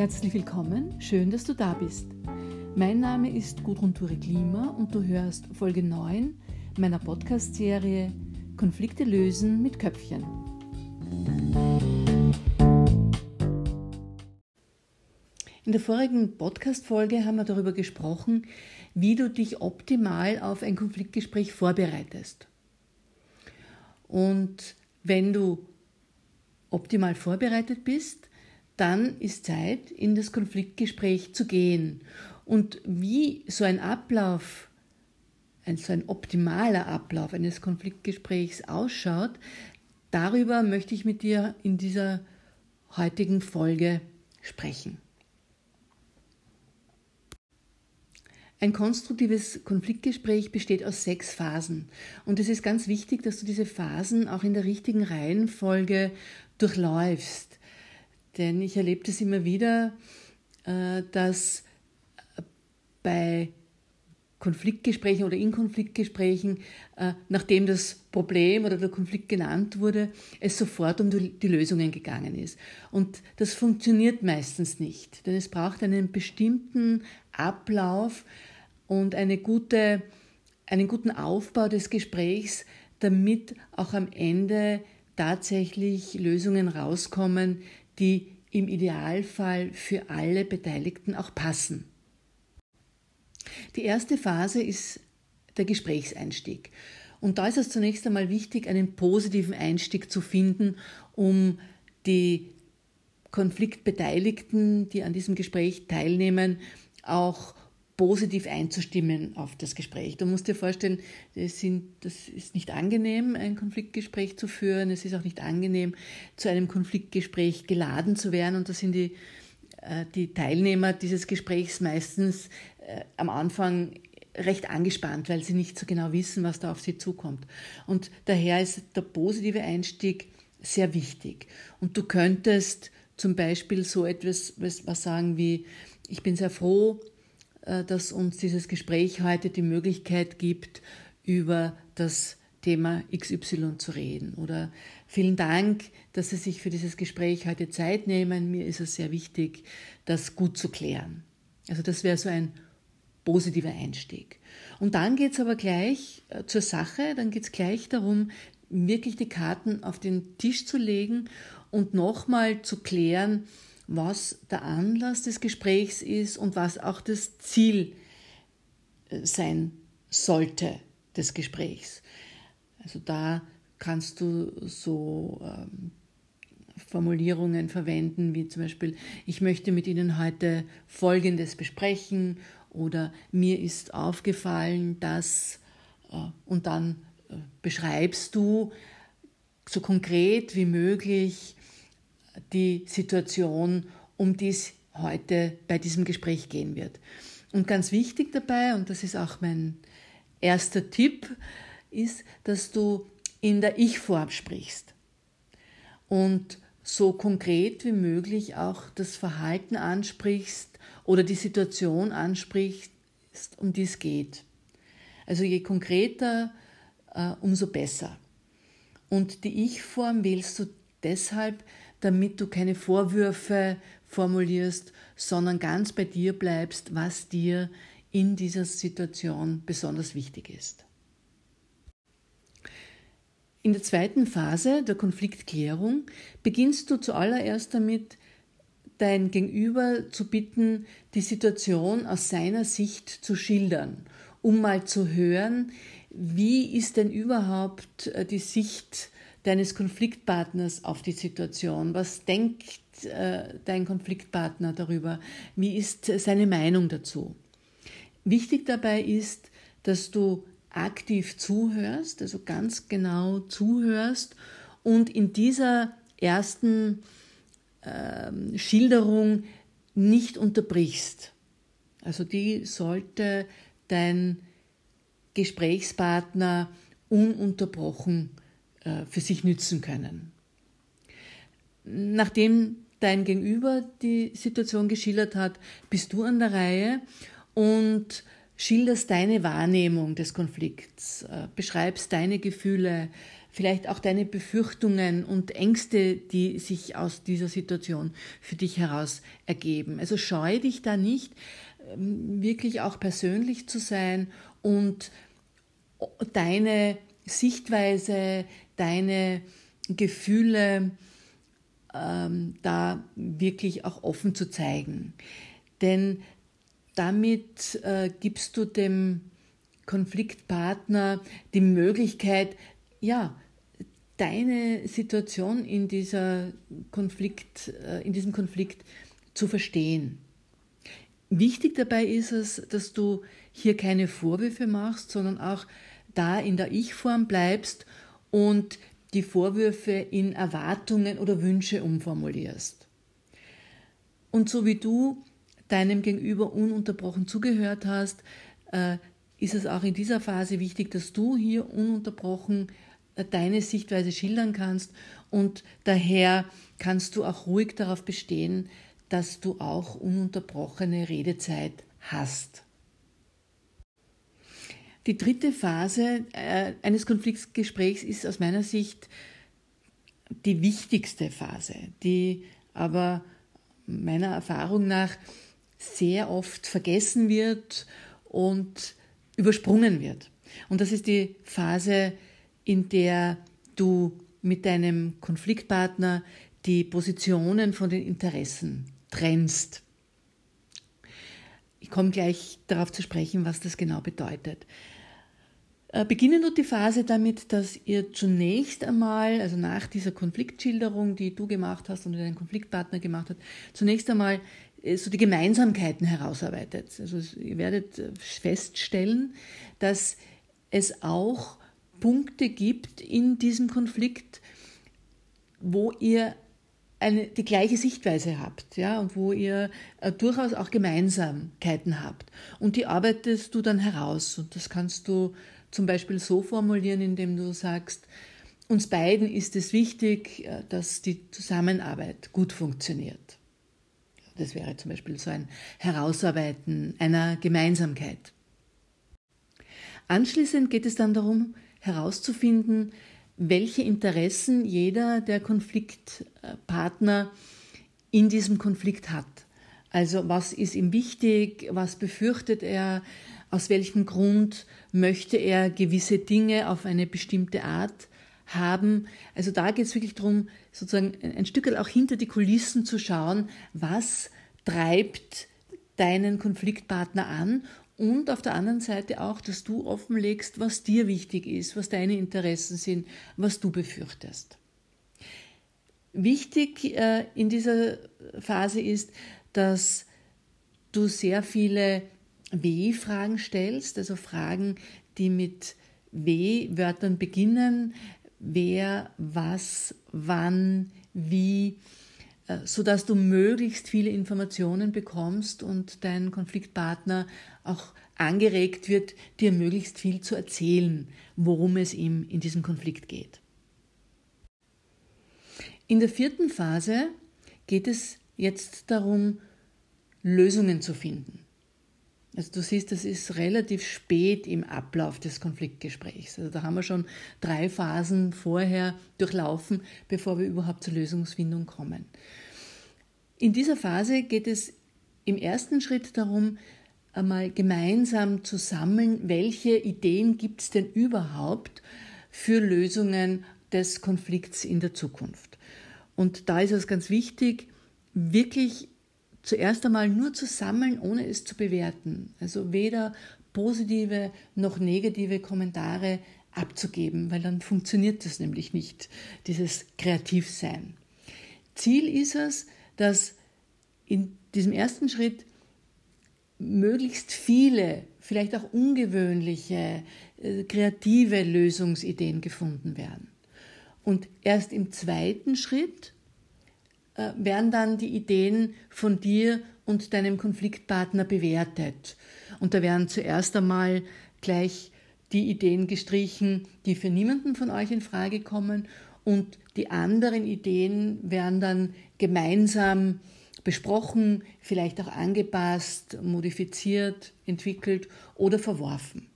Herzlich willkommen, schön, dass du da bist. Mein Name ist Gudrun Ture Klima und du hörst Folge 9 meiner Podcast-Serie Konflikte lösen mit Köpfchen. In der vorigen Podcast-Folge haben wir darüber gesprochen, wie du dich optimal auf ein Konfliktgespräch vorbereitest. Und wenn du optimal vorbereitet bist, dann ist Zeit, in das Konfliktgespräch zu gehen. Und wie so ein Ablauf, ein, so ein optimaler Ablauf eines Konfliktgesprächs ausschaut, darüber möchte ich mit dir in dieser heutigen Folge sprechen. Ein konstruktives Konfliktgespräch besteht aus sechs Phasen. Und es ist ganz wichtig, dass du diese Phasen auch in der richtigen Reihenfolge durchläufst. Denn ich erlebe das immer wieder, äh, dass bei Konfliktgesprächen oder in Konfliktgesprächen, äh, nachdem das Problem oder der Konflikt genannt wurde, es sofort um die Lösungen gegangen ist. Und das funktioniert meistens nicht, denn es braucht einen bestimmten Ablauf und eine gute, einen guten Aufbau des Gesprächs, damit auch am Ende tatsächlich Lösungen rauskommen, die im Idealfall für alle Beteiligten auch passen. Die erste Phase ist der Gesprächseinstieg. Und da ist es zunächst einmal wichtig, einen positiven Einstieg zu finden, um die Konfliktbeteiligten, die an diesem Gespräch teilnehmen, auch positiv einzustimmen auf das Gespräch. Du musst dir vorstellen, das, sind, das ist nicht angenehm, ein Konfliktgespräch zu führen. Es ist auch nicht angenehm, zu einem Konfliktgespräch geladen zu werden. Und da sind die, äh, die Teilnehmer dieses Gesprächs meistens äh, am Anfang recht angespannt, weil sie nicht so genau wissen, was da auf sie zukommt. Und daher ist der positive Einstieg sehr wichtig. Und du könntest zum Beispiel so etwas was sagen wie, ich bin sehr froh, dass uns dieses Gespräch heute die Möglichkeit gibt, über das Thema XY zu reden. Oder vielen Dank, dass Sie sich für dieses Gespräch heute Zeit nehmen. Mir ist es sehr wichtig, das gut zu klären. Also das wäre so ein positiver Einstieg. Und dann geht es aber gleich äh, zur Sache, dann geht es gleich darum, wirklich die Karten auf den Tisch zu legen und nochmal zu klären, was der Anlass des Gesprächs ist und was auch das Ziel äh, sein sollte des Gesprächs. Also da kannst du so ähm, Formulierungen verwenden, wie zum Beispiel, ich möchte mit Ihnen heute Folgendes besprechen oder mir ist aufgefallen, dass äh, und dann äh, beschreibst du so konkret wie möglich, die Situation, um die es heute bei diesem Gespräch gehen wird. Und ganz wichtig dabei, und das ist auch mein erster Tipp, ist, dass du in der Ich-Form sprichst und so konkret wie möglich auch das Verhalten ansprichst oder die Situation ansprichst, um die es geht. Also je konkreter, äh, umso besser. Und die Ich-Form wählst du deshalb, damit du keine Vorwürfe formulierst, sondern ganz bei dir bleibst, was dir in dieser Situation besonders wichtig ist. In der zweiten Phase der Konfliktklärung beginnst du zuallererst damit, dein Gegenüber zu bitten, die Situation aus seiner Sicht zu schildern, um mal zu hören, wie ist denn überhaupt äh, die Sicht deines Konfliktpartners auf die Situation? Was denkt äh, dein Konfliktpartner darüber? Wie ist seine Meinung dazu? Wichtig dabei ist, dass du aktiv zuhörst, also ganz genau zuhörst und in dieser ersten äh, Schilderung nicht unterbrichst. Also die sollte dein Gesprächspartner ununterbrochen für sich nützen können. Nachdem dein Gegenüber die Situation geschildert hat, bist du an der Reihe und schilderst deine Wahrnehmung des Konflikts, äh, beschreibst deine Gefühle, vielleicht auch deine Befürchtungen und Ängste, die sich aus dieser Situation für dich heraus ergeben. Also scheue dich da nicht, ähm, wirklich auch persönlich zu sein und deine Sichtweise, deine Gefühle ähm, da wirklich auch offen zu zeigen. Denn damit äh, gibst du dem Konfliktpartner die Möglichkeit, ja, deine Situation in, dieser Konflikt, äh, in diesem Konflikt zu verstehen. Wichtig dabei ist es, dass du hier keine Vorwürfe machst, sondern auch da in der Ich-Form bleibst und die Vorwürfe in Erwartungen oder Wünsche umformulierst. Und so wie du deinem Gegenüber ununterbrochen zugehört hast, äh, ist es auch in dieser Phase wichtig, dass du hier ununterbrochen äh, deine Sichtweise schildern kannst und daher kannst du auch ruhig darauf bestehen, dass du auch ununterbrochene Redezeit hast. Die dritte Phase äh, eines Konfliktgesprächs ist aus meiner Sicht die wichtigste Phase, die aber meiner Erfahrung nach sehr oft vergessen wird und übersprungen wird. Und das ist die Phase, in der du mit deinem Konfliktpartner die Positionen von den Interessen trennst. Ich komme gleich darauf zu sprechen, was das genau bedeutet. Äh, beginnen wird die Phase damit, dass ihr zunächst einmal, also nach dieser Konfliktschilderung, die du gemacht hast und dein Konfliktpartner gemacht hat, zunächst einmal äh, so die Gemeinsamkeiten herausarbeitet. Also ihr werdet äh, feststellen, dass es auch Punkte gibt in diesem Konflikt, wo ihr eine, die gleiche Sichtweise habt, ja, und wo ihr äh, durchaus auch Gemeinsamkeiten habt. Und die arbeitest du dann heraus. Und das kannst du zum Beispiel so formulieren, indem du sagst, uns beiden ist es wichtig, äh, dass die Zusammenarbeit gut funktioniert. Das wäre zum Beispiel so ein Herausarbeiten einer Gemeinsamkeit. Anschließend geht es dann darum, herauszufinden, welche Interessen jeder der Konfliktpartner in diesem Konflikt hat. Also was ist ihm wichtig, was befürchtet er, aus welchem Grund möchte er gewisse Dinge auf eine bestimmte Art haben. Also da geht es wirklich darum, sozusagen ein Stück auch hinter die Kulissen zu schauen, was treibt deinen Konfliktpartner an und auf der anderen Seite auch, dass du offenlegst, was dir wichtig ist, was deine Interessen sind, was du befürchtest. Wichtig äh, in dieser Phase ist, dass du sehr viele W-Fragen stellst, also Fragen, die mit W-Wörtern beginnen, wer, was, wann, wie, äh, sodass du möglichst viele Informationen bekommst und dein Konfliktpartner auch angeregt wird, dir möglichst viel zu erzählen, worum es ihm in diesem Konflikt geht. In der vierten Phase geht es jetzt darum, Lösungen zu finden. Also du siehst, das ist relativ spät im Ablauf des Konfliktgesprächs. Also da haben wir schon drei Phasen vorher durchlaufen, bevor wir überhaupt zur Lösungsfindung kommen. In dieser Phase geht es im ersten Schritt darum, einmal gemeinsam zu sammeln, welche Ideen gibt es denn überhaupt für Lösungen des Konflikts in der Zukunft. Und da ist es ganz wichtig, wirklich zuerst einmal nur zu sammeln, ohne es zu bewerten. Also weder positive noch negative Kommentare abzugeben, weil dann funktioniert das nämlich nicht, dieses Kreativsein. Ziel ist es, dass in diesem ersten Schritt möglichst viele, vielleicht auch ungewöhnliche, äh, kreative Lösungsideen gefunden werden. Und erst im zweiten Schritt äh, werden dann die Ideen von dir und deinem Konfliktpartner bewertet. Und da werden zuerst einmal gleich die Ideen gestrichen, die für niemanden von euch in Frage kommen und die anderen Ideen werden dann gemeinsam besprochen, vielleicht auch angepasst, modifiziert, entwickelt oder verworfen.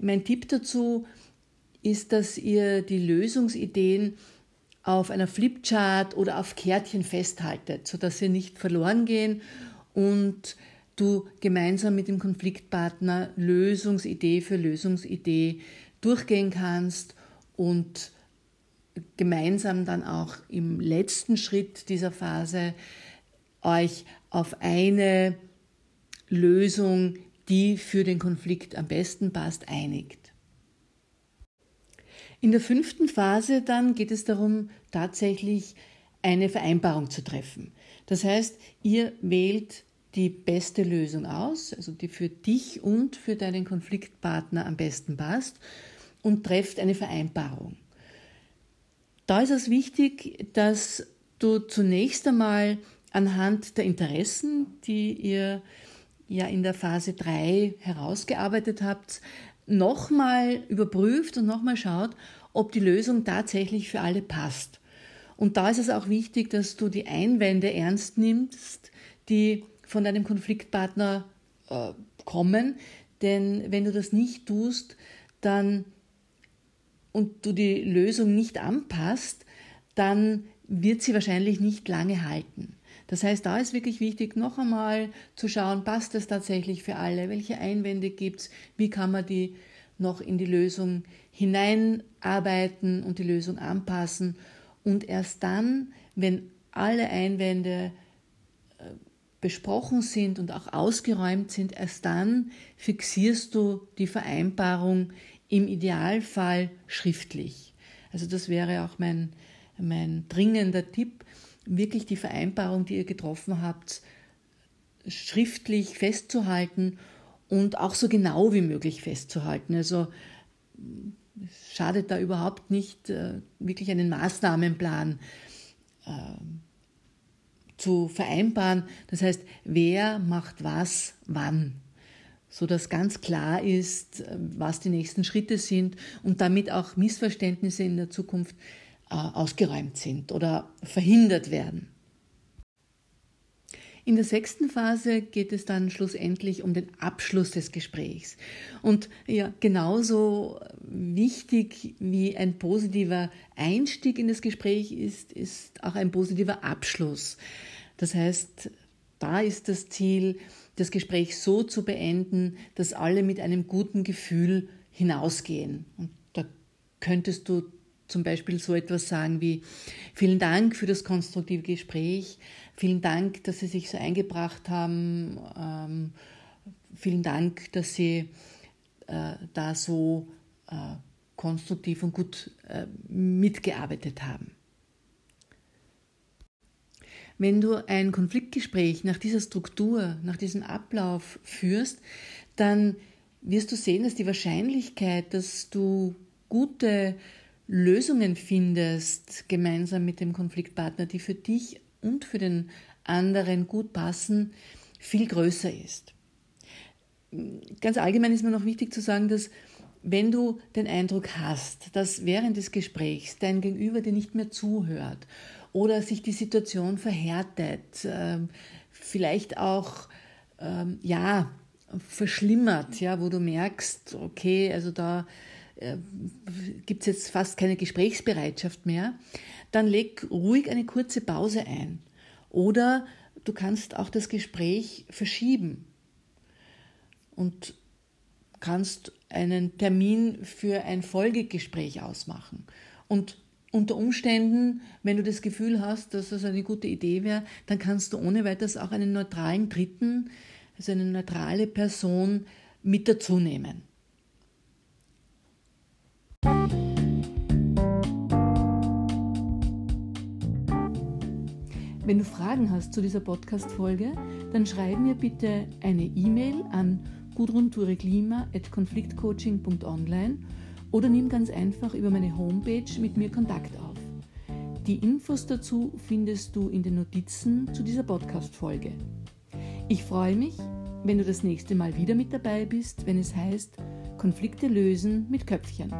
Mein Tipp dazu, ist, dass ihr die Lösungsideen auf einer Flipchart oder auf Kärtchen festhaltet, sodass sie nicht verloren gehen und du gemeinsam mit dem Konfliktpartner Lösungsidee für Lösungsidee durchgehen kannst und gemeinsam dann auch im letzten Schritt dieser Phase euch auf eine Lösung, die für den Konflikt am besten passt, einigt. In der fünften Phase dann geht es darum, tatsächlich eine Vereinbarung zu treffen. Das heißt, ihr wählt die beste Lösung aus, also die für dich und für deinen Konfliktpartner am besten passt und trefft eine Vereinbarung. Da ist es wichtig, dass du zunächst einmal anhand der Interessen, die ihr ja in der Phase 3 herausgearbeitet habt, nochmal überprüft und nochmal schaut, ob die Lösung tatsächlich für alle passt. Und da ist es auch wichtig, dass du die Einwände ernst nimmst, die von deinem Konfliktpartner äh, kommen. Denn wenn du das nicht tust, dann und du die Lösung nicht anpasst, dann wird sie wahrscheinlich nicht lange halten. Das heißt, da ist wirklich wichtig, noch einmal zu schauen, passt es tatsächlich für alle? Welche Einwände gibt es? Wie kann man die noch in die Lösung hineinarbeiten und die Lösung anpassen? Und erst dann, wenn alle Einwände äh, besprochen sind und auch ausgeräumt sind, erst dann fixierst du die Vereinbarung im Idealfall schriftlich. Also das wäre auch mein, mein dringender Tipp, wirklich die Vereinbarung, die ihr getroffen habt, schriftlich festzuhalten und auch so genau wie möglich festzuhalten. Also schadet da überhaupt nicht, äh, wirklich einen Maßnahmenplan äh, zu vereinbaren. Das heißt, wer macht was wann, sodass ganz klar ist, äh, was die nächsten Schritte sind und damit auch Missverständnisse in der Zukunft ausgeräumt sind oder verhindert werden. In der sechsten Phase geht es dann schlussendlich um den Abschluss des Gesprächs. Und ja, genauso wichtig wie ein positiver Einstieg in das Gespräch ist, ist auch ein positiver Abschluss. Das heißt, da ist das Ziel, das Gespräch so zu beenden, dass alle mit einem guten Gefühl hinausgehen. Und da könntest du zum Beispiel so etwas sagen wie, vielen Dank für das konstruktive Gespräch, vielen Dank, dass Sie sich so eingebracht haben, ähm, vielen Dank, dass Sie äh, da so äh, konstruktiv und gut äh, mitgearbeitet haben. Wenn du ein Konfliktgespräch nach dieser Struktur, nach diesem Ablauf führst, dann wirst du sehen, dass die Wahrscheinlichkeit, dass du gute Lösungen findest, gemeinsam mit dem Konfliktpartner, die für dich und für den anderen gut passen, viel größer ist. Ganz allgemein ist mir noch wichtig zu sagen, dass wenn du den Eindruck hast, dass während des Gesprächs dein Gegenüber dir nicht mehr zuhört oder sich die Situation verhärtet, ähm, vielleicht auch ähm, ja verschlimmert, ja, wo du merkst, okay, also da äh, gibt es jetzt fast keine Gesprächsbereitschaft mehr, dann leg ruhig eine kurze Pause ein. Oder du kannst auch das Gespräch verschieben und kannst einen Termin für ein Folgegespräch ausmachen. Und unter Umständen, wenn du das Gefühl hast, dass das eine gute Idee wäre, dann kannst du ohne weiteres auch einen neutralen Dritten, also eine neutrale Person mit dazu nehmen. Wenn du Fragen hast zu dieser Podcast-Folge, dann schreib mir bitte eine E-Mail an gudruntureklima.konfliktcoaching.online oder nimm ganz einfach über meine Homepage mit mir Kontakt auf. Die Infos dazu findest du in den Notizen zu dieser Podcast-Folge. Ich freue mich, wenn du das nächste Mal wieder mit dabei bist, wenn es heißt Konflikte lösen mit Köpfchen.